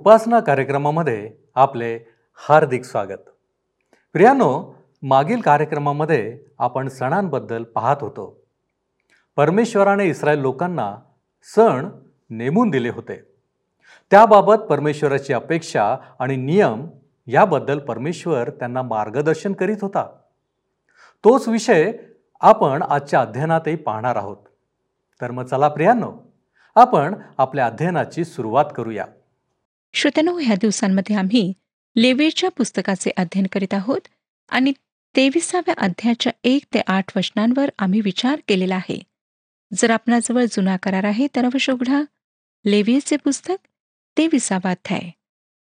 उपासना कार्यक्रमामध्ये आपले हार्दिक स्वागत. प्रियानो मागील कार्यक्रमामध्ये आपण सणांबद्दल पाहत होतो. परमेश्वराने इस्रायल लोकांना सण नेमून दिले होते. त्याबाबत परमेश्वराची अपेक्षा आणि नियम याबद्दल परमेश्वर त्यांना मार्गदर्शन करीत होता. तोच विषय आपण आजच्या अध्ययनातही पाहणार आहोत. तर मग चला प्रियांनो आपण आपल्या अध्ययनाची सुरुवात करूया. श्रोत्यानो ह्या दिवसांमध्ये आम्ही लेवेच्या पुस्तकाचे अध्ययन करीत आहोत आणि तेविसाव्या अध्यायाच्या एक ते आठ वचनांवर आम्ही विचार केलेला आहे. जर आपणाजवळ जुना करार आहे तर अवश्य उघडा. लेवियचे पुस्तक तेविसावा अध्याय.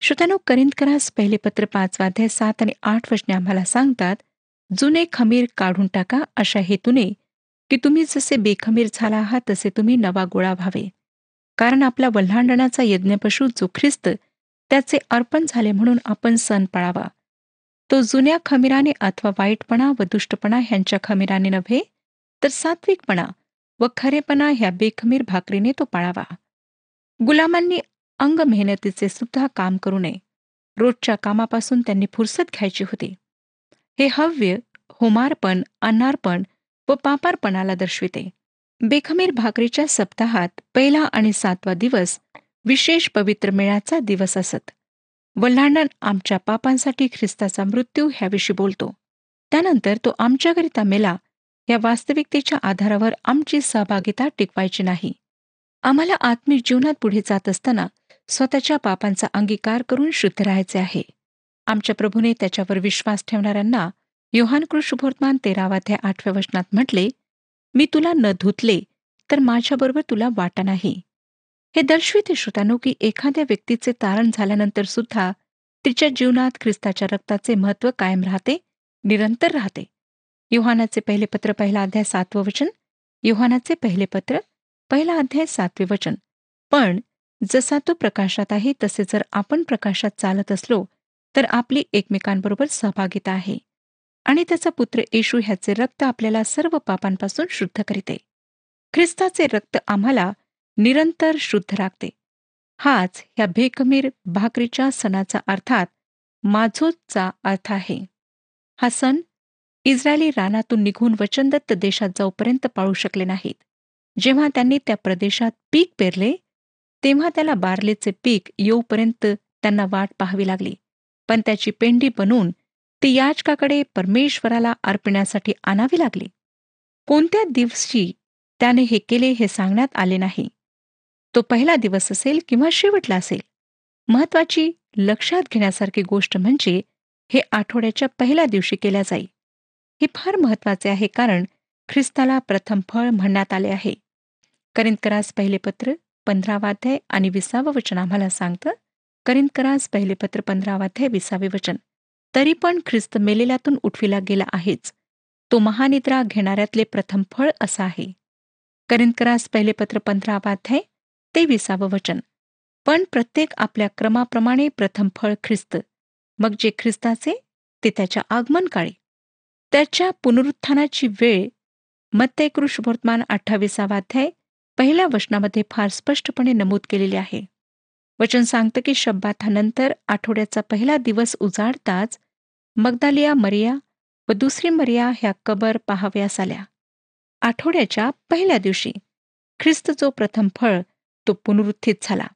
श्रोत्यानो करिंदकरास पहिले पत्र पाचवा अध्याय सात आणि आठ वचने आम्हाला सांगतात जुने खमीर काढून टाका अशा हेतूने की तुम्ही जसे बेखमीर झाला आहात तसे तुम्ही नवा गोळा व्हावे. कारण आपला वल्हांडणाचा यज्ञपशू जो ख्रिस्त त्याचे अर्पण झाले म्हणून आपण सण पाळावा. तो जुन्या खमीराने अथवा वाईटपणा व दुष्टपणा ह्यांच्या खमीराने नव्हे तर सात्विकपणा व खरेपणा ह्या बेखमीर भाकरीने तो पाळावा. गुलामांनी अंग मेहनतीचे सुद्धा काम करू नये. रोजच्या कामापासून त्यांनी फुरसत घ्यायची होती. हे हव्य होमार्पण अन्नार्पण व पापार्पणाला दर्शविते. बेखमीर भाकरीच्या सप्ताहात पहिला आणि सातवा दिवस विशेष पवित्र मेळ्याचा दिवस असत. वल्हांडण आमच्या पापांसाठी ख्रिस्ताचा मृत्यू ह्याविषयी बोलतो. त्यानंतर तो आमच्याकरिता मेला या वास्तविकतेच्या आधारावर आमची सहभागिता टिकवायची नाही. आम्हाला आत्मिक जीवनात पुढे जात असताना स्वतःच्या पापांचा अंगीकार करून शुद्ध राहायचे आहे. आमच्या प्रभूने त्याच्यावर विश्वास ठेवणाऱ्यांना योहान कृष्णभोर्तमान तेरावाध्या आठव्या वचनात म्हटले मी तुला न धुतले तर माझ्याबरोबर तुला वाटा नाही. हे दर्शविते श्रोतानो की एखाद्या व्यक्तीचे तारण झाल्यानंतर सुद्धा तिच्या जीवनात ख्रिस्ताच्या रक्ताचे महत्त्व कायम राहते निरंतर राहते. युहानाचे पहिले पत्र पहिला अध्याय सातवं वचन. युहानाचे पहिले पत्र पहिला अध्याय सातवे वचन. पण जसा तो प्रकाशात आहे तसे जर आपण प्रकाशात चालत असलो तर आपली एकमेकांबरोबर सहभागिता आहे. आणि त्याचा पुत्र येशू ह्याचे रक्त आपल्याला सर्व पापांपासून शुद्ध करीते. ख्रिस्ताचे रक्त आम्हाला निरंतर शुद्ध राखते. हाच ह्या भेकमीर भाकरीच्या सणाचा अर्थात माझोचा अर्थ आहे. हा सण इस्रायली रानातून निघून वचनदत्त देशात जाऊपर्यंत पाळू शकले नाहीत. जेव्हा त्यांनी त्या प्रदेशात पीक पेरले तेव्हा त्याला बारलेचे पीक येऊपर्यंत त्यांना वाट पाहावी लागली. पण त्याची पेंडी बनवून ती याचकाकडे परमेश्वराला अर्पण्यासाठी आणावी लागली. कोणत्या दिवशी त्याने हे केले हे सांगण्यात आले नाही. तो पहिला दिवस असेल किंवा शेवटला असेल. महत्वाची लक्षात घेण्यासारखी गोष्ट म्हणजे हे आठवड्याच्या पहिल्या दिवशी केल्या जाईल हे फार महत्त्वाचे आहे कारण ख्रिस्ताला प्रथम फळ म्हणण्यात आले आहे. करिंदकरास पहिले पत्र पंधरावाध्याय आणि विसावं वचन आम्हाला सांगतं. करिंदकरास पहिले पत्र पंधरावाध्याय विसावे वचन. तरी पण ख्रिस्त मेलेल्यातून उठविला गेला आहेच. तो महानिद्रा घेणाऱ्यातले प्रथम फळ असा आहे. करिंदकरास पहिले पत्र पंधरावाध्याय ते विसावं वचन. पण प्रत्येक आपल्या क्रमाप्रमाणे प्रथम फळ ख्रिस्त. मग जे ख्रिस्ताचे ते त्याच्या आगमन काळी त्याच्या पुनरुत्थानाची वेळ मत्तेकृष वर्तमान अठ्ठावीसावाध्याय पहिल्या वचनामध्ये फार स्पष्टपणे नमूद केलेले आहे. वचन सांगतं की शब्दाथानंतर आठवड्याचा पहिला दिवस उजाडताच मगदालिया मरिया व दुसरी मरिया ह्या कबर पाहाव्यास आल्या आठवड्याच्या पहिल्या दिवशी ख्रिस्त जो प्रथम फळ तो पुनरुत्थित झाला.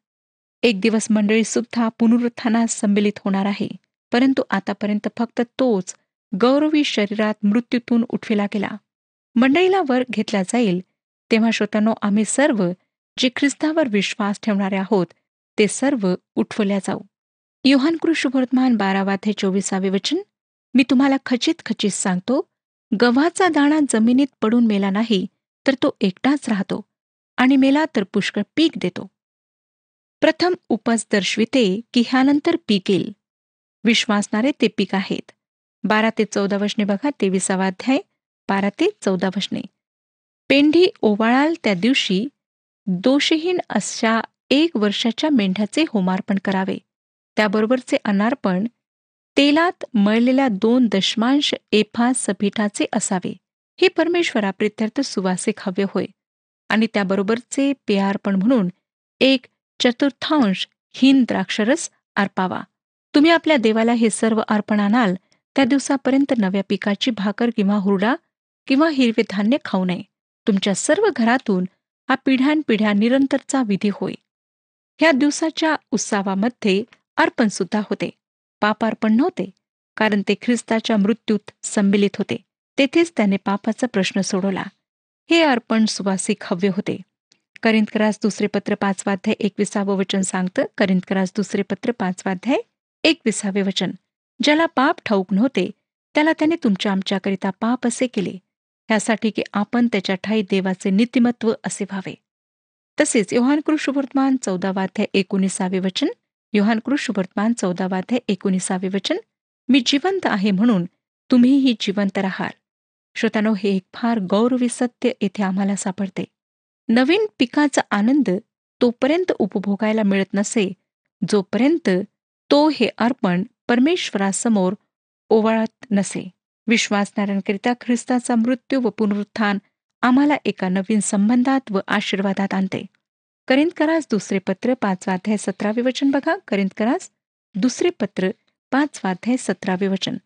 एक दिवस मंडळी सुद्धा पुनरुत्थानास संमिलित होणार आहे परंतु आतापर्यंत फक्त तोच गौरवी शरीरात मृत्यूतून उठविला गेला. मंडळीला वर घेतला जाईल तेव्हा श्रोतांनो आम्ही सर्व जे ख्रिस्तावर विश्वास ठेवणारे आहोत ते सर्व उठवल्या जाऊ. योहान कृष्णवर्तमान बारावा ते चोवीसावे वचन मी तुम्हाला खचित खचित सांगतो गव्हाचा दाणा जमिनीत पडून मेला नाही तर तो एकटाच राहतो आणि मेला तर पुष्कळ पीक देतो. प्रथम उपज दर्शविते की ह्यानंतर पीक येईल विश्वासणारे ते पीक आहेत. बारा ते चौदा वशने बघा तेविसावा अध्याय बारा ते चौदा वशने. पेंढी ओवाळाल त्या दिवशी दोषहीन अशा एक वर्षाच्या मेंढ्याचे होमार्पण करावे. त्याबरोबरचे अनार्पण तेलात मळलेल्या दोन दशमांश एफा सपीठाचे असावे. हे परमेश्वरा प्रित्यर्थ सुवासिक हव्य होय. आणि त्याबरोबरचे पेयार्पण म्हणून एक चतुर्थांश हीन द्राक्षरस अर्पावा तुम्ही आपल्या देवाला हे सर्व अर्पण आणाल त्या दिवसापर्यंत नव्या पिकाची भाकर किंवा हुरडा किंवा हिरवे धान्य खाऊ नये. तुमच्या सर्व घरातून हा पिढ्यानपिढ्या निरंतरचा विधी होय. ह्या दिवसाच्या उत्सवामध्ये अर्पण सुद्धा होते. पाप अर्पण नव्हते कारण ते ख्रिस्ताच्या मृत्यूत संमिलित होते. तेथेच त्याने पापाचा प्रश्न सोडवला. हे अर्पण सुवासिक हव्य होते. करिंदकरास दुसरे पत्र पाचवाध्याय एकविसावं वचन सांगतं. करिंदकरास दुसरे पत्र पाचवाध्याय एकविसावे वचन. ज्याला पाप ठाऊक नव्हते त्याला त्याने तुमच्या आमच्याकरिता पाप असे केले. ह्यासाठी की आपण त्याच्या ठाई देवाचे नीतिमत्व असे व्हावे. तसेच योहान कृष्णवर्तमान चौदावाध्याय एकोणीसावे वचन योहान कृष्णवर्तमान चौदावाध्याय एकोणीसावे वचन मी जिवंत आहे म्हणून तुम्हीही जिवंत राहाल. श्रोतानो हे एक फार गौरवी सत्य येथे आम्हाला सापडते. नवीन पिकाचा आनंद तोपर्यंत उपभोगायला मिळत नसे जोपर्यंत तो हे अर्पण परमेश्वरासमोर ओवाळत नसे. विश्वासणाऱ्यांकरिता ख्रिस्ताचा मृत्यू व पुनरुत्थान आम्हाला एका नवीन संबंधात व आशीर्वादात आणते. करिंदकरास दुसरे पत्र पाचवाध्याय सतरावे वचन बघा. करिंदकरास दुसरे पत्र पाचवाध्याय सतरावे वचन.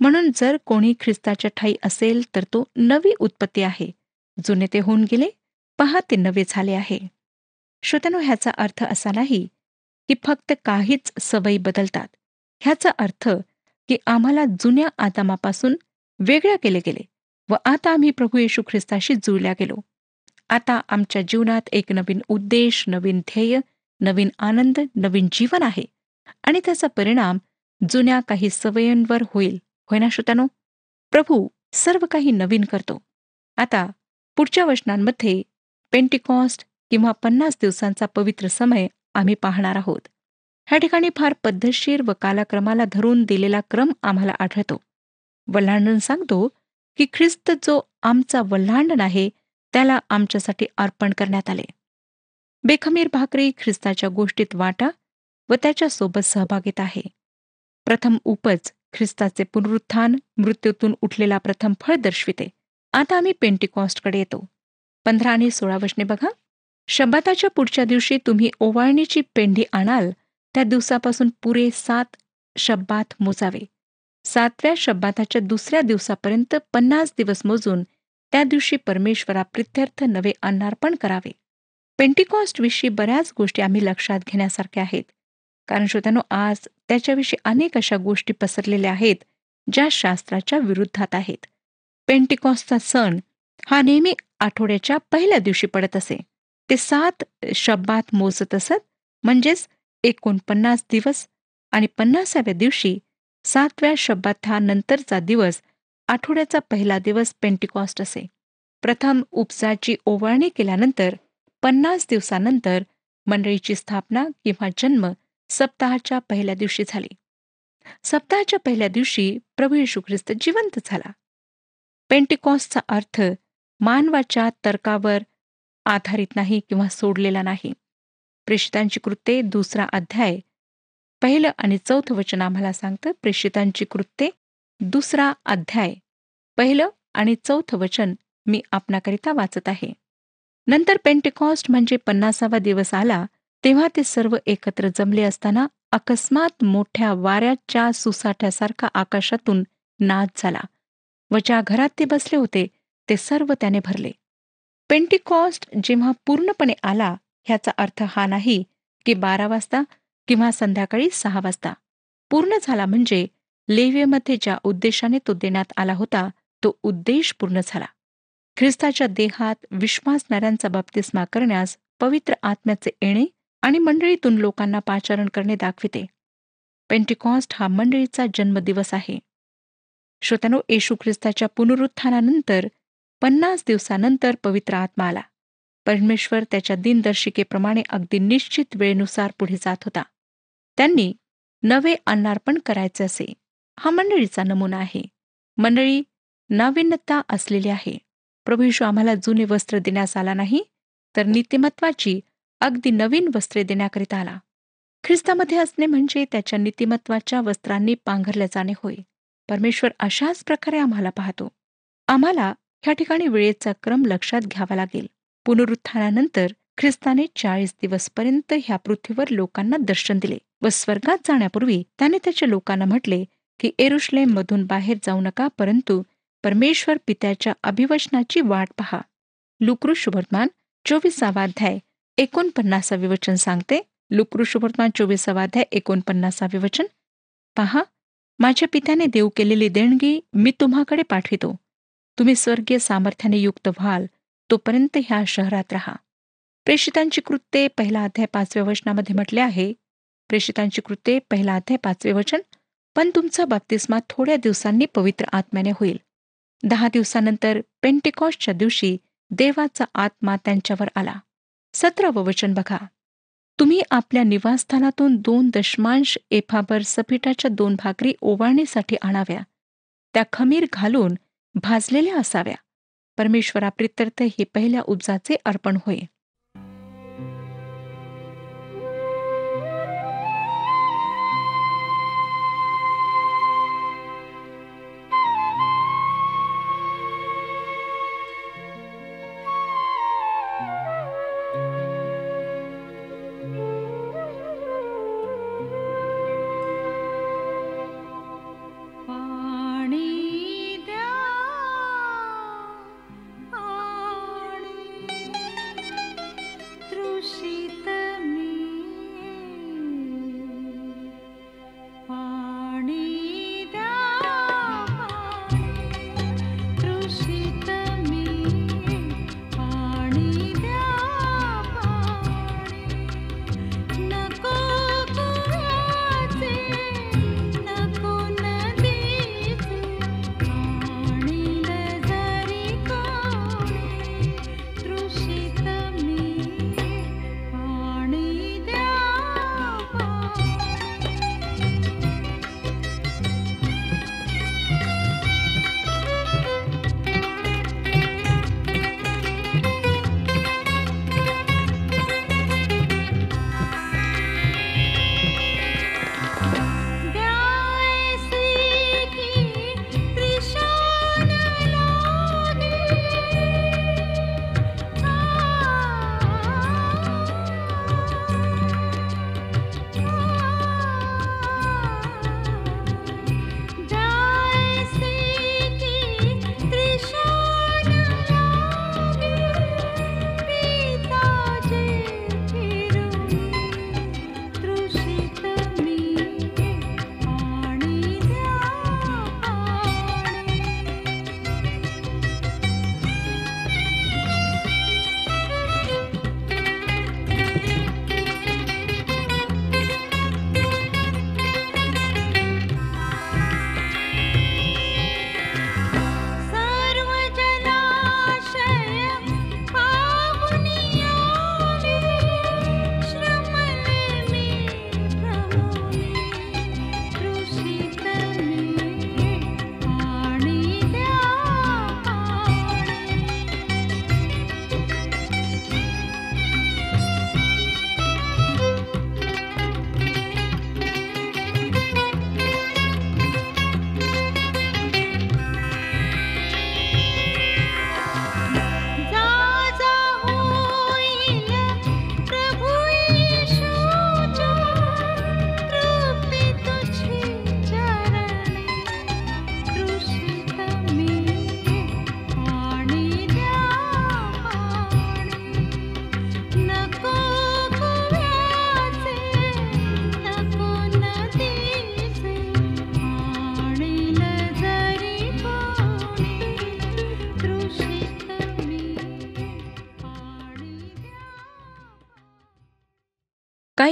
म्हणून जर कोणी ख्रिस्ताच्या ठाई असेल तर तो नवी उत्पत्ती आहे. जुने ते होऊन गेले पहा ते नवे झाले आहे. श्रोत्यानो ह्याचा अर्थ असा नाही की फक्त काहीच सवयी बदलतात. ह्याचा अर्थ की आम्हाला जुन्या आदामापासून वेगळ्या केले गेले व आता आम्ही प्रभू येशू ख्रिस्ताशी जुळल्या गेलो. आता आमच्या जीवनात एक नवीन उद्देश नवीन ध्येय नवीन आनंद नवीन जीवन आहे. आणि त्याचा परिणाम जुन्या काही सवयींवर होईल. होय ना श्रोत्यानो? प्रभू सर्व काही नवीन करतो. आता पुढच्या वचनांमध्ये पेंटिकॉस्ट किंवा पन्नास दिवसांचा पवित्र समय आम्ही पाहणार आहोत. ह्या ठिकाणी फार पद्धतशीर व कालाक्रमाला धरून दिलेला क्रम आम्हाला आढळतो. वल्हांडण सांगतो की ख्रिस्त जो आमचा वल्हांडण आहे त्याला आमच्यासाठी अर्पण करण्यात आले. बेखमीर भाकरी ख्रिस्ताच्या गोष्टीत वाटा व त्याच्यासोबत सहभागीत आहे. प्रथम उपज ख्रिस्ताचे पुनरुत्थान मृत्यूतून उठलेला प्रथम फळ दर्शविते. आता आम्ही पेंटिकॉस्टकडे येतो. पंधरा आणि सोळा वशने बघा. शब्दाच्या पुढच्या दिवशी तुम्ही ओवाळणीची पेंढी आणाल त्या दिवसापासून पुरे सात शब्दात मोजावे. सातव्या शब्दाच्या दुसऱ्या दिवसापर्यंत पन्नास दिवस मोजून त्या दिवशी परमेश्वरा प्रित्यर्थ नवे अन्नार्पण करावे. पेंटिकॉस्ट विषयी बऱ्याच गोष्टी आम्ही लक्षात घेण्यासारख्या आहेत. कारण श्रोत्यानो आज त्याच्याविषयी अनेक अशा गोष्टी पसरलेल्या आहेत ज्या शास्त्राच्या विरुद्धात आहेत. पेंटिकॉस्टचा सण हा नेहमी आठवड्याच्या पहिल्या दिवशी पडत असे. ते सात शब्दात मोजत असत म्हणजेच एकोणपन्नास दिवस आणि पन्नासाव्या दिवशी सातव्या शब्दात ह्या नंतरचा दिवस आठवड्याचा पहिला दिवस पेंटिकॉस्ट असे. प्रथम उपसाची ओवाळणी केल्यानंतर पन्नास दिवसानंतर मंडळीची स्थापना किंवा जन्म सप्ताहाच्या पहिल्या दिवशी झाली. सप्ताहाच्या पहिल्या दिवशी प्रभू येशू ख्रिस्त जिवंत झाला. पेंटिकॉसचा अर्थ मानवाच्या तर्कावर आधारित नाही किंवा सोडलेला नाही. प्रेषितांची कृत्ये दुसरा अध्याय पहिलं आणि चौथं वचन आम्हाला सांगतं प्रेषितांची कृत्ये दुसरा अध्याय. पहिलं आणि चौथं वचन मी आपणाकरिता वाचत आहे. नंतर पेंटिकॉस्ट म्हणजे पन्नासावा दिवस आला तेव्हा ते सर्व एकत्र जमले असताना अकस्मात मोठ्या वाऱ्याच्या सुसाठ्यासारखा आकाशातून नाद झाला. व ज्या घरात ते बसले होते ते सर्व त्याने भरले. पेंटिकॉस्ट जेव्हा पूर्णपणे आला ह्याचा अर्थ हा नाही की बारा वाजता किंवा संध्याकाळी सहा वाजता. पूर्ण झाला म्हणजे लेव्यमध्ये ज्या उद्देशाने तो देण्यात आला होता तो उद्देश पूर्ण झाला. ख्रिस्ताच्या देहात विश्वासणाऱ्यांचा बाप्तिस्मा करण्यास पवित्र आत्म्याचे येणे आणि मंडळीतून लोकांना पाचारण करणे दाखविते. पेंटिकॉस्ट हा मंडळीचा जन्मदिवस आहे. श्रोत्यानो येशू ख्रिस्ताच्या पुनरुत्थानानंतर पन्नास दिवसानंतर पवित्र आत्मा आला. परमेश्वर त्याच्या दिनदर्शिकेप्रमाणे अगदी निश्चित वेळेनुसार पुढे जात होता. त्यांनी नवे अन्नार्पण करायचे असे. हा मंडळीचा नमुना आहे. मंडळी नाविन्यता असलेली आहे. प्रभू यशू आम्हाला जुने वस्त्र देण्यास आला नाही तर नीतिमत्वाची अगदी नवीन वस्त्रे देण्याकरिता आला. ख्रिस्तामध्ये असणे म्हणजे त्याच्या नीतिमत्वाच्या वस्त्रांनी पांघरले जाणे होय. परमेश्वर अशाच प्रकारे आम्हाला पाहतो. आम्हाला ह्या ठिकाणी वेळेचा क्रम लक्षात घ्यावा लागेल. पुनरुत्थानानंतर ख्रिस्ताने चाळीस दिवसपर्यंत ह्या पृथ्वीवर लोकांना दर्शन दिले व स्वर्गात जाण्यापूर्वी त्याने त्याच्या लोकांना म्हटले की एरुश्लेम मधून बाहेर जाऊ नका परंतु परमेश्वर पित्याच्या अभिवचनाची वाट पहा. लुक्रू शुभवर्तमान चोवीसावा अध्याय एकोणपन्नासावे वचन सांगते. लुक्रू शुभवर्तमान चोवीसावा अध्याय एकोणपन्नासावे वचन. पहा माझ्या पित्याने देऊ केलेली देणगी मी तुम्हाकडे पाठवितो. तुम्ही स्वर्गीय सामर्थ्याने युक्त व्हाल तोपर्यंत ह्या शहरात राहा. प्रेषितांची कृत्ये पहिला अध्याय पाचव्या वचनामध्ये म्हटले आहे. प्रेषितांची कृत्ये पहिला अध्याय पाचवे वचन पण तुमचा बाप्तिस्मा थोड्या दिवसांनी पवित्र आत्म्याने होईल. दहा दिवसानंतर पेंटिकॉस्टच्या दिवशी देवाचा आत्मा त्यांच्यावर आला. सतरावं वचन बघा. तुम्ही आपल्या निवासस्थानातून दोन दशमांश एफाबर सफिटाच्या दोन भाकरी ओवाळणीसाठी आणाव्या. त्या खमीर घालून भाजलेल्या असाव्या. परमेश्वराप्रित्यर्थ हे पहिल्या उपजाचे अर्पण होय.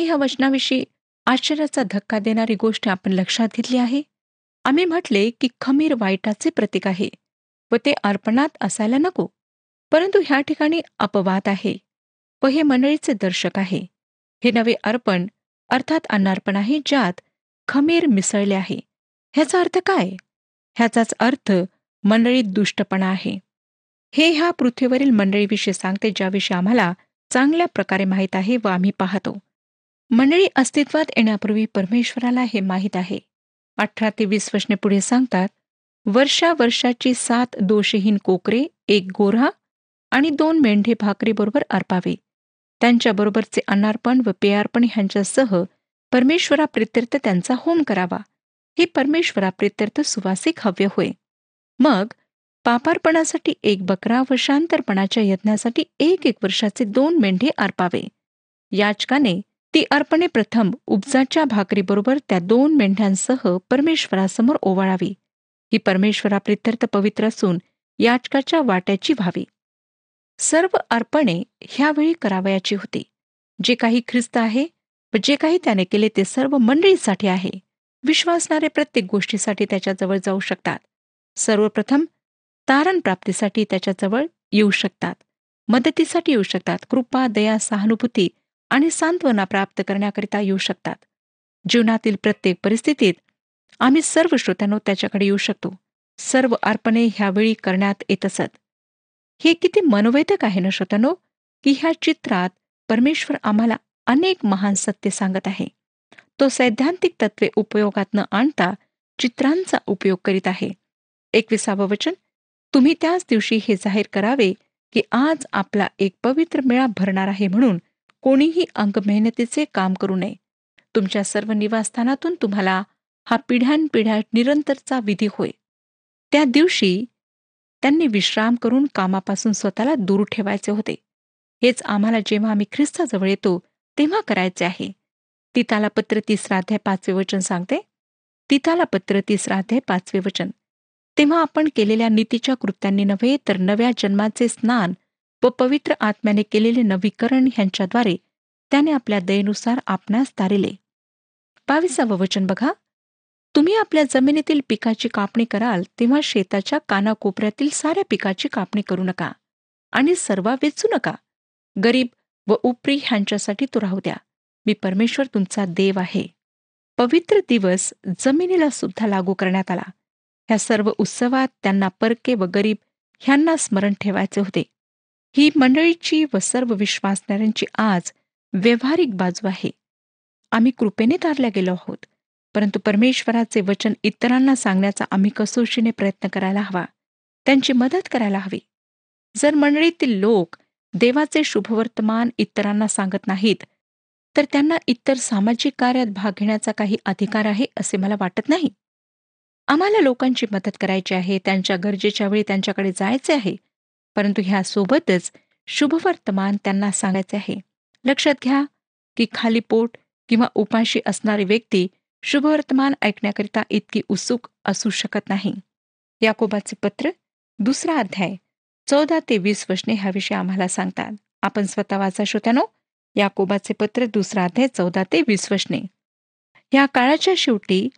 ह्या वचनाविषयी आश्चर्याचा धक्का देणारी गोष्ट आपण लक्षात घेतली आहे. आम्ही म्हटले की खमीर वाईटाचे प्रतीक आहे व ते अर्पणात असायला नको परंतु ह्या ठिकाणी अपवाद आहे व हे मंडळीचे दर्शक आहे. हे नवे अर्पण अर्थात अन्नार्पण आहे ज्यात खमीर मिसळले आहे. ह्याचा अर्थ काय? ह्याचाच अर्थ मंडळीत दुष्टपणा आहे. हे ह्या पृथ्वीवरील मंडळीविषयी सांगते ज्याविषयी आम्हाला चांगल्या प्रकारे माहीत आहे व आम्ही पाहतो. मंडळी अस्तित्वात येण्यापूर्वी परमेश्वराला हे माहीत आहे. अठरा ते वीस वचने पुढे सांगतात वर्षा वर्षाची सात दोषहीन कोकरे एक गोरा आणि दोन मेंढे भाकरीबरोबर अर्पावे. त्यांच्याबरोबरचे अन्नार्पण व पेयार्पण ह्यांच्यासह परमेश्वराप्रित्यर्थ त्यांचा होम करावा. हे परमेश्वराप्रित्यर्थ सुवासिक हव्य होय. मग पापार्पणासाठी एक बकरा व शांतर्पणाच्या यज्ञासाठी एक एक वर्षाचे दोन मेंढे अर्पावे. याचकाने ती अर्पणे प्रथम उपजाच्या भाकरीबरोबर त्या दोन मेंढ्यांसह परमेश्वरासमोर ओवाळावी. ही परमेश्वराप्रित्यर्थ पवित्र असून याचकाच्या वाट्याची व्हावी. सर्व अर्पणे ह्यावेळी करावयाची होती. जे काही ख्रिस्त आहे व जे काही त्याने केले ते सर्व मंडळीसाठी आहे. विश्वासणारे प्रत्येक गोष्टीसाठी त्याच्याजवळ जाऊ शकतात. सर्वप्रथम तारण प्राप्तीसाठी त्याच्याजवळ येऊ शकतात. मदतीसाठी येऊ शकतात. कृपा दया सहानुभूती आणि सांत्वना प्राप्त करण्याकरिता येऊ शकतात. जीवनातील प्रत्येक परिस्थितीत आम्ही सर्व श्रोत्यांनो त्याच्याकडे येऊ शकतो. सर्व अर्पणे ह्यावेळी करण्यात येत असत. हे किती मनोवेदक आहे ना श्रोत्यानो की ह्या चित्रात परमेश्वर आम्हाला अनेक महान सत्य सांगत आहे. तो सैद्धांतिक तत्वे उपयोगात न आणता चित्रांचा उपयोग करीत आहे. एकविसावं वचन तुम्ही त्याच दिवशी हे जाहीर करावे की आज आपला एक पवित्र मेळा भरणार आहे म्हणून कोणीही अंग मेहनतीचे काम करू नये. तुमच्या सर्व निवासस्थानातून तुम्हाला हा पिढ्यानपिढ्या निरंतरचा विधी होय. त्या दिवशी त्यांनी विश्राम करून कामापासून स्वतःला दूर ठेवायचे होते. हेच आम्हाला जेव्हा आम्ही ख्रिस्ताजवळ येतो तेव्हा करायचे आहे. तिताला पत्र तिसरा अध्याय पाचवे वचन सांगते. तिताला पत्र तिसरा अध्याय पाचवे वचन. तेव्हा आपण केलेल्या नीतीच्या कृत्यांनी नव्हे तर नव्या जन्माचे स्नान व पवित्र आत्म्याने केलेले नवीकरण ह्यांच्याद्वारे त्याने आपल्या दयेनुसार आपणास तारिले बावीसावं वचन बघा. तुम्ही आपल्या जमिनीतील पिकाची कापणी कराल तेव्हा शेताच्या कानाकोपऱ्यातील साऱ्या पिकाची कापणी करू नका आणि सर्व वेचू नका. गरीब व उपरी ह्यांच्यासाठी तो राहू द्या. मी परमेश्वर तुमचा देव आहे. पवित्र दिवस जमिनीला सुद्धा लागू करण्यात आला. ह्या सर्व उत्सवात त्यांना परके व गरीब ह्यांना स्मरण ठेवायचे होते. ही मंडळीची व सर्व विश्वासणाऱ्यांची आज व्यवहारिक बाजू आहे. आम्ही कृपेने तारल्या गेलो आहोत परंतु परमेश्वराचे वचन इतरांना सांगण्याचा आम्ही कसोशीने प्रयत्न करायला हवा त्यांची मदत करायला हवी. जर मंडळीतील लोक देवाचे शुभवर्तमान इतरांना सांगत नाहीत तर त्यांना इतर सामाजिक कार्यात भाग घेण्याचा काही अधिकार आहे असे मला वाटत नाही. आम्हाला लोकांची मदत करायची आहे त्यांच्या गरजेच्या वेळी त्यांच्याकडे जायचे आहे परंतु ह्यासोबतच शुभवर्तमान त्यांना सांगायचे आहे. लक्षात घ्या की खाली पोट किंवा उपाशी असणारी व्यक्ती शुभवर्तमान ऐकण्याकरिता इतकी उत्सुक असू शकत नाही. याकोबाचे पत्र दुसरा अध्याय चौदा ते वीस वचने ह्याविषयी आम्हाला सांगतात. आपण स्वतः वाचा श्रोत्यानो. याकोबाचे पत्र दुसरा अध्याय चौदा ते वीस वचने. या काळाच्या शेवटी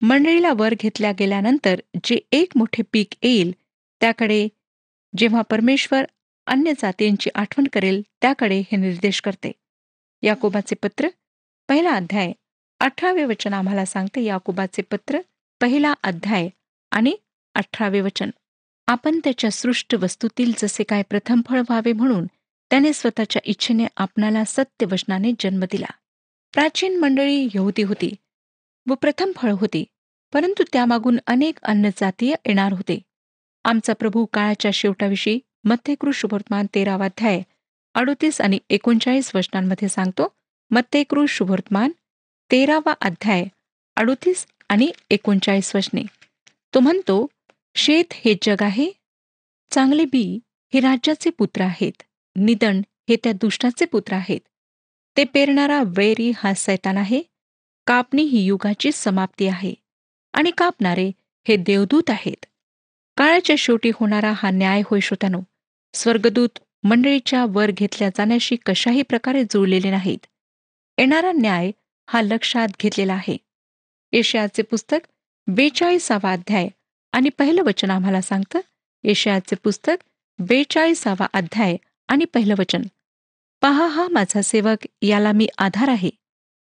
मंडळीला वर घेतल्या गेल्यानंतर जे एक मोठे पीक येईल त्याकडे जेव्हा परमेश्वर अन्य जातींची आठवण करेल त्याकडे हे निर्देश करते. याकोबाचे पत्र पहिला अध्याय अठरावे वचन आम्हाला सांगते. याकोबाचे पत्र पहिला अध्याय आणि अठरावे वचन. आपण त्याच्या सृष्ट वस्तूतील जसे काय प्रथम फळ व्हावे म्हणून त्याने स्वतःच्या इच्छेने आपणाला सत्य वचनाने जन्म दिला. प्राचीन मंडळी यहुदी होती. व प्रथम फळ होती परंतु त्यामागून अनेक अन्य जातीय येणार होते. आमचा प्रभू काळाच्या शेवटाविषयी मत्यकृ शुभवर्तमान तेरावा अध्याय अडोतीस आणि एकोणचाळीस वचनांमध्ये सांगतो. मत्यकृ शुभवर्तमान तेरावा अध्याय अडोतीस आणि एकोणचाळीस वचने. तो म्हणतो शेत हे जग आहे चांगले बी हे राज्याचे पुत्र आहेत निदन हे त्या दुष्टाचे पुत्र आहेत. ते पेरणारा वैरी हा सैतान आहे कापणी ही युगाची समाप्ती आहे आणि कापणारे हे देवदूत आहेत. काळाच्या शेवटी होणारा हा न्याय होय श्रोत्यानो स्वर्गदूत मंडळीच्या वर घेतल्या जाण्याशी कशाही प्रकारे जुळलेले नाहीत. येणारा न्याय हा लक्षात घेतलेला आहे. एशियाचे पुस्तक बेचाळीसावा अध्याय आणि पहिलं वचन आम्हाला सांगतं एशियाचे पुस्तक बेचाळीसावा अध्याय आणि पहिलं वचन. पहा हा माझा सेवक याला मी आधार आहे.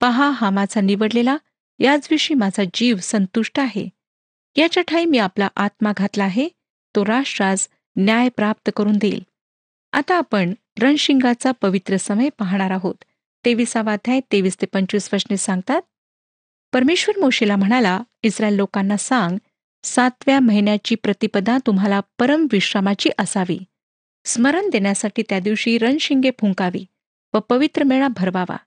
पहा हा माझा निवडलेला याचविषयी माझा जीव संतुष्ट आहे. याच्या ठाई मी आपला आत्मा घातला आहे तो राष्ट्रास न्याय प्राप्त करून देईल. आता आपण रणशिंगाचा पवित्र समय पाहणार आहोत. तेविसावा अध्याय तेवीस ते पंचवीस वचने सांगतात परमेश्वर मोशीला म्हणाला इस्रायल लोकांना सांग सातव्या महिन्याची प्रतिपदा तुम्हाला परम विश्रामाची असावी. स्मरण देण्यासाठी त्या दिवशी रणशिंगे फुंकावी व पवित्र मेळा भरवावा.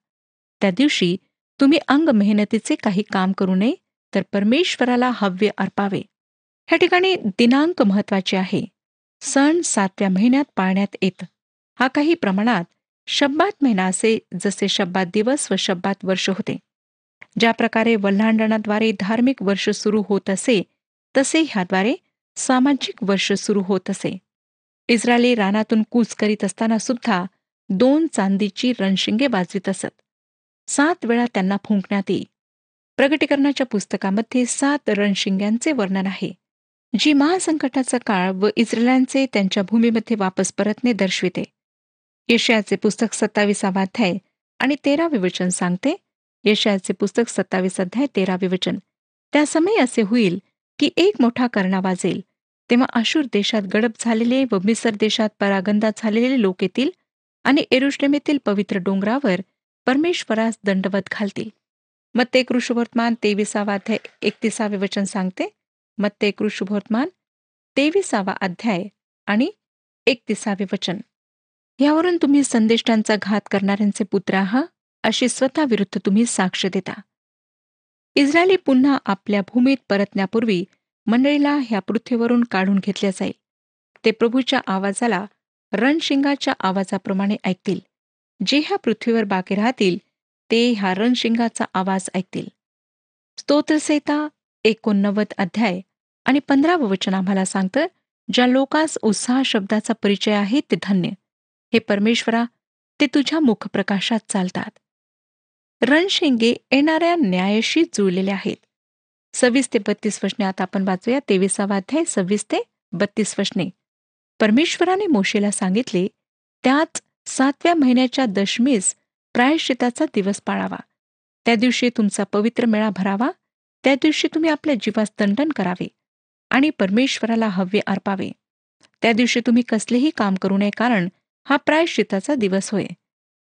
त्या दिवशी तुम्ही अंग मेहनतीचे काही काम करू नये तर परमेश्वराला हव्य अर्पावे. ह्या ठिकाणी दिनांक महत्त्वाचे आहे. सण सातव्या महिन्यात पाळण्यात येत. हा काही प्रमाणात शब्बात महिना असे जसे शब्बात दिवस व शब्बात वर्ष होते. ज्या प्रकारे वल्हांडणाद्वारे धार्मिक वर्ष सुरू होत असे तसे ह्याद्वारे सामाजिक वर्ष सुरू होत असे. इस्रायली रानातून कूच करीत असताना सुद्धा दोन चांदीची रणशिंगे वाजवीत असत. सात वेळा त्यांना फुंकण्यात येई. प्रगटीकरणाच्या पुस्तकामध्ये सात रणशिंग्यांचे वर्णन आहे जी महासंकटाचा काळ व इस्रायलांचे त्यांच्या भूमीमध्ये वापस परतणे दर्शविते. यशयाचे पुस्तक सत्तावीसावा अध्याय आणि तेरावे वचन सांगते यशयाचे पुस्तक सत्तावीस अध्याय तेरावे वचन त्या समय असे होईल की एक मोठा कर्णा वाजेल. तेव्हा आशूर देशात गडप झालेले व मिसर देशात परागंदा झालेले लोक येतील आणि एरुश्लेमेतील पवित्र डोंगरावर परमेश्वरास दंडवत घालतील. मग ते कृषवर्तमान तेविसावा अध्याय एकतीसावे वचन सांगते. मग ते कृषवर्तमान तेविसावा अध्याय आणि एकतीसावे वचन. यावरून तुम्ही संदेष्टांचा घात करणाऱ्यांचे पुत्र आहात अशी स्वतःविरुद्ध तुम्ही साक्ष देता. इस्रायली पुन्हा आपल्या भूमीत परतण्यापूर्वी मंडळीला ह्या पृथ्वीवरून काढून घेतल्या जाईल. ते प्रभूच्या आवाजाला रणशिंगाच्या आवाजाप्रमाणे ऐकतील. जे ह्या पृथ्वीवर बाकी राहतील ते ह्या रणशिंगाचा आवाज ऐकतील. स्तोत्रसेता एकोणनव्वद अध्याय आणि पंधरावं वचन आम्हाला सांगतं ज्या लोकांस उत्साह शब्दाचा परिचय आहे ते धन्य. हे परमेश्वरा ते तुझ्या मुखप्रकाशात चालतात. रणशिंगे येणाऱ्या न्यायाशी जुळलेले आहेत. सव्वीस ते बत्तीस वचने आता आपण वाचूया. तेविसावा अध्याय सव्वीस ते बत्तीस वचने. परमेश्वराने मोशेला सांगितले त्याच सातव्या महिन्याच्या दशमीस प्रायश्चिताचा दिवस पाळावा. त्या दिवशी तुमचा पवित्र मेळा भरावा. त्या दिवशी तुम्ही आपल्या जीवास दंडन करावे आणि परमेश्वराला हव्य अर्पावे. त्या दिवशी तुम्ही कसलेही काम करू नये कारण हा प्रायश्चिताचा दिवस होय.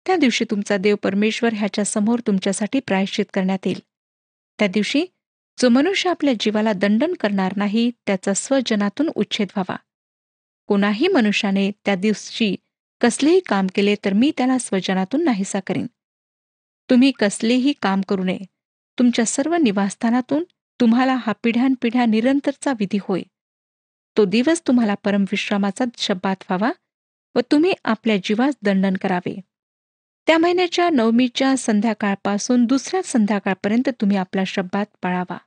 त्या दिवशी तुमचा देव परमेश्वर ह्याच्या समोर तुमच्यासाठी प्रायश्चित करण्यात येईल. त्या दिवशी जो मनुष्य आपल्या जीवाला दंडन करणार नाही त्याचा स्वजनातून उच्छेद व्हावा. कोणाही मनुष्याने त्या दिवशी कसलेही काम केले तर मी त्याला स्वजनातून नाहीसा करीन. तुम्ही कसलेही काम करू नये. तुमच्या सर्व निवासस्थानातून तुम्हाला हा पिढ्यानपिढ्या निरंतरचा विधी होय. तो दिवस तुम्हाला परमविश्रामाचा शब्दात व्हावा व तुम्ही आपल्या जीवास दंडन करावे. त्या महिन्याच्या नवमीच्या संध्याकाळपासून दुसऱ्या संध्याकाळपर्यंत तुम्ही आपला शब्दात पाळावा.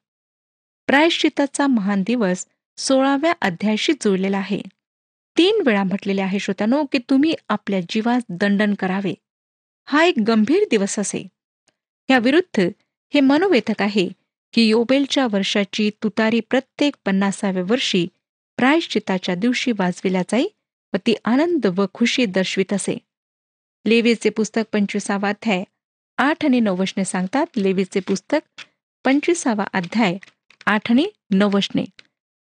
प्रायश्चिताचा महान दिवस सोळाव्या अध्यायाशी जुळलेला आहे. तीन वेळा म्हटलेले आहे श्रोत्यानो की तुम्ही आपल्या जीवास दंडन करावे. हा एक गंभीर दिवस असे. या विरुद्ध हे मनोवेधक आहे की योबेलच्या वर्षाची तुतारी प्रत्येक पन्नासाव्या वर्षी प्रायश्चिताच्या दिवशी वाजविल्या जाई व ती आनंद व खुशी दर्शवित असे. लेवीचे पुस्तक पंचवीसावा अध्याय. आठ आणि नऊ सांगतात लेवीचे पुस्तक पंचवीसावा अध्याय आठ आणि नऊ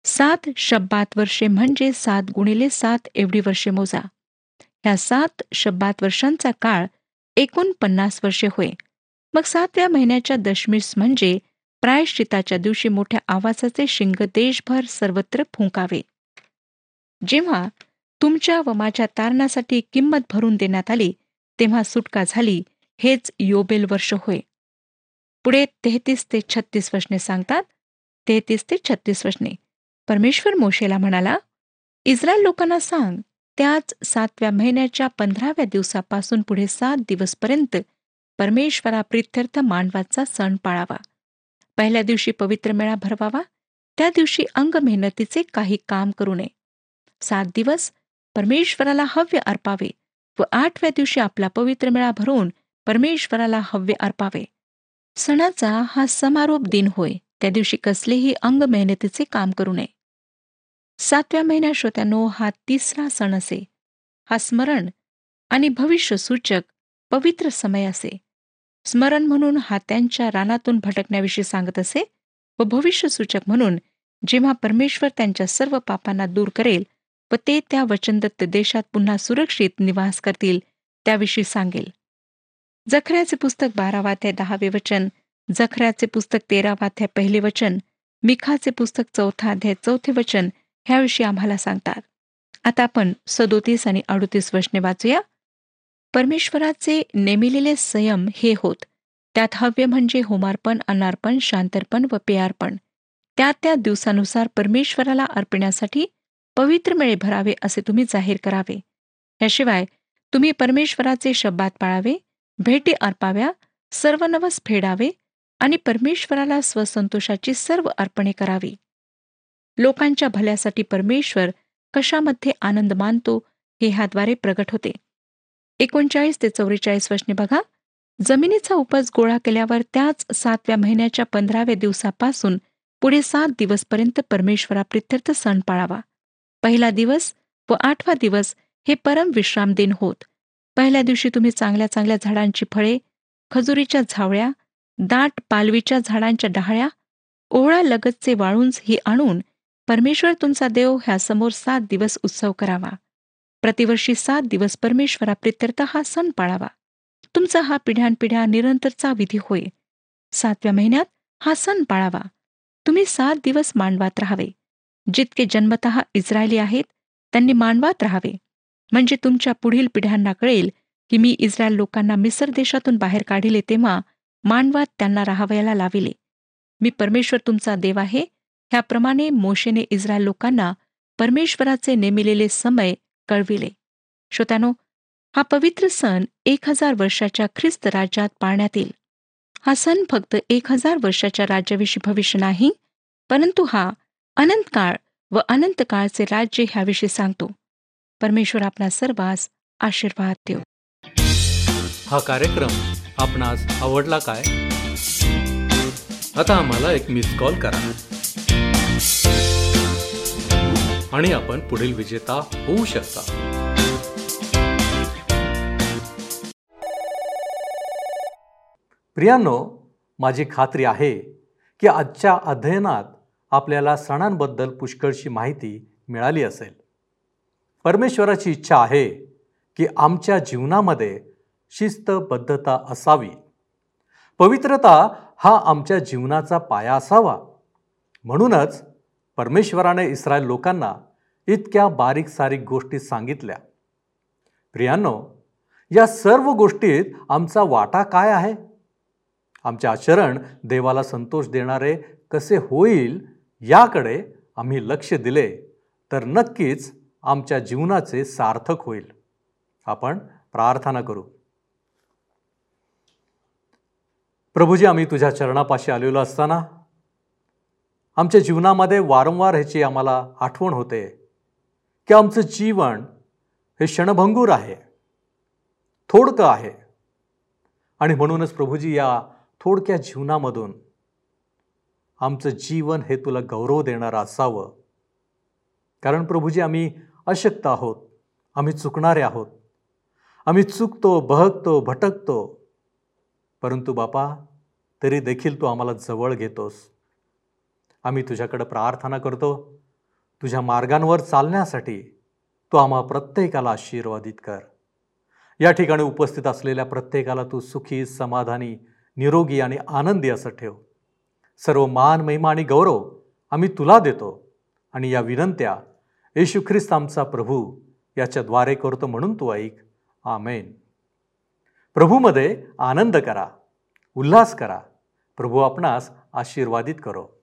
सात शब्बात वर्षे म्हणजे सात गुणिले सात एवढी वर्षे मोजा. ह्या सात शब्बात वर्षांचा काळ एकूण पन्नास वर्षे होय. मग सातव्या महिन्याच्या दशमीस म्हणजे प्रायश्चिताच्या दिवशी मोठ्या आवाजाचे शिंग देशभर सर्वत्र फुंकावे. जेव्हा तुमच्या व माझ्या तारणासाठी किंमत भरून देण्यात आली तेव्हा सुटका झाली हेच योबेल वर्ष होय. पुढे तेहतीस ते छत्तीस वचने सांगतात. तेहतीस ते छत्तीस वचने परमेश्वर मोशेला म्हणाला इस्रायल लोकांना सांग त्याच सातव्या महिन्याच्या पंधराव्या दिवसापासून पुढे सात दिवसपर्यंत परमेश्वरा प्रित्यर्थ मांडवाचा सण पाळावा. पहिल्या दिवशी पवित्र मेळा भरवावा त्या दिवशी अंग मेहनतीचे काही काम करू नये. सात दिवस परमेश्वराला हव्य अर्पावे व आठव्या दिवशी आपला पवित्र मेळा भरून परमेश्वराला हव्य अर्पावे. सणाचा हा समारोप दिन होय त्या दिवशी कसलेही अंग मेहनतीचे काम करू नये. सातव्या महिन्या श्रोत्यानो हा तिसरा सण असे. हा स्मरण आणि भविष्य सूचक पवित्र समय असे. स्मरण म्हणून हा त्यांच्या रानातून भटकण्याविषयी सांगत असे व भविष्य सूचक म्हणून जेव्हा परमेश्वर त्यांच्या सर्व पापांना दूर करेल व ते त्या वचनदत्त देशात पुन्हा सुरक्षित निवास करतील त्याविषयी सांगेल. जखऱ्याचे पुस्तक बारावाध्याय दहावे वचन जखऱ्याचे पुस्तक तेरावाध्याय पहिले वचन मिखाचे पुस्तक चौथा अध्याय चौथे वचन ह्याविषयी आम्हाला सांगतात. आता आपण सदोतीस आणि अडोतीस वचने वाचूया. परमेश्वराचे नेमिलेले संयम हे होत. त्यात हव्य म्हणजे होमार्पण अनार्पण शांतर्पण व पेयार्पण. त्या त्या दिवसानुसार परमेश्वराला अर्पण्यासाठी पवित्र मेळे भरावे असे तुम्ही जाहीर करावे. याशिवाय तुम्ही परमेश्वराचे शब्दात पाळावे भेटी अर्पाव्या सर्व नवस फेडावे आणि परमेश्वराला स्वसंतोषाची सर्व अर्पणे करावी. लोकांच्या भल्यासाठी परमेश्वर कशामध्ये आनंद मानतो हे ह्याद्वारे प्रगट होते. एकोणचाळीस ते चौवेचाळीस वचने बघा. जमिनीचा उपज गोळा केल्यावर त्याच सातव्या महिन्याच्या पंधराव्या दिवसापासून पुढे सात दिवसपर्यंत परमेश्वराप्रित्यर्थ सण पाळावा. पहिला दिवस व आठवा दिवस हे परम विश्राम दिन होत. पहिल्या दिवशी तुम्ही चांगल्या चांगल्या झाडांची फळे खजुरीच्या झावळ्या दाट पालवीच्या झाडांच्या डहाळ्या ओहळा लगतचे वाळूंज ही आणून परमेश्वर तुमचा देव ह्यासमोर सात दिवस उत्सव करावा. प्रतिवर्षी सात दिवस परमेश्वरा प्रित्यर्थ हा सण पाळावा. तुमचा हा पिढ्यानपिढ्या निरंतरचा विधी होय. सातव्या महिन्यात हा सण पाळावा. तुम्ही सात दिवस मांडवात राहावे. जितके जन्मत इस्रायली आहेत त्यांनी मांडवात राहावे. म्हणजे तुमच्या पुढील पिढ्यांना कळेल की मी इस्रायल लोकांना मिसर देशातून बाहेर काढिले तेव्हा मांडवात त्यांना राहावयाला लाविले. मी परमेश्वर तुमचा देव आहे ह्याप्रमाणे मोशेने इस्रायल लोकांना परमेश्वराचे नेमिलेले समय कळविले. श्रोत्यानो हा पवित्र सण एक हजार वर्षाच्या ख्रिस्त राज्यात पाळण्यात येईल. हा सण फक्त एक हजार वर्षाच्या राज्याविषयी भविष्य नाही परंतु हा अनंत काळ व अनंत काळचे राज्य ह्याविषयी सांगतो. परमेश्वर आपला सर्वांस आशीर्वाद देव हा कार्यक्रम आपणास आवडला काय? आता आम्हाला एक मिस कॉल करा. आणि आपण पुढील विजेता होऊ शकता. प्रियांनो माझी खात्री आहे की आजच्या अध्ययनात आपल्याला सणांबद्दल पुष्कळशी माहिती मिळाली असेल. परमेश्वराची इच्छा आहे की आमच्या जीवनामध्ये शिस्तबद्धता असावी. पवित्रता हा आमच्या जीवनाचा पाया असावा. म्हणूनच परमेश्वराने इस्रायल लोकांना इतक्या बारीक सारीक गोष्टी सांगितल्या. प्रियांनो या सर्व गोष्टीत आमचा वाटा काय आहे? आमचे आचरण देवाला संतोष देणारे कसे होईल याकडे आम्ही लक्ष दिले तर नक्कीच आमच्या जीवनाचे सार्थक होईल. आपण प्रार्थना करू. प्रभूजी आम्ही तुझ्या चरणापाशी आलेलो असताना आमच्या जीवनामध्ये वारंवार ह्याची आम्हाला आठवण होते की आमचं जीवन हे क्षणभंगूर आहे थोडकं आहे. आणि म्हणूनच प्रभूजी या थोडक्या जीवनामधून आमचं जीवन हे तुला गौरव देणारं असावं. कारण प्रभूजी आम्ही अशक्त आहोत आम्ही चुकणारे आहोत. आम्ही चुकतो बहकतो भटकतो. परंतु बापा तरी देखील तू आम्हाला जवळ घेतोस. आम्ही तुझ्याकडं प्रार्थना करतो. तुझ्या मार्गांवर चालण्यासाठी तू आम्हा प्रत्येकाला आशीर्वादित कर. या ठिकाणी उपस्थित असलेल्या प्रत्येकाला तू सुखी समाधानी निरोगी आणि आनंदी असं ठेव. सर्व मान महिमा आणि गौरव आम्ही तुला देतो आणि या विनंत्या येशू ख्रिस्त आमचा प्रभू याच्याद्वारे करतो म्हणून तू ऐक. आमेन. प्रभूमध्ये आनंद करा उल्हास करा. प्रभू आपणास आशीर्वादित करो.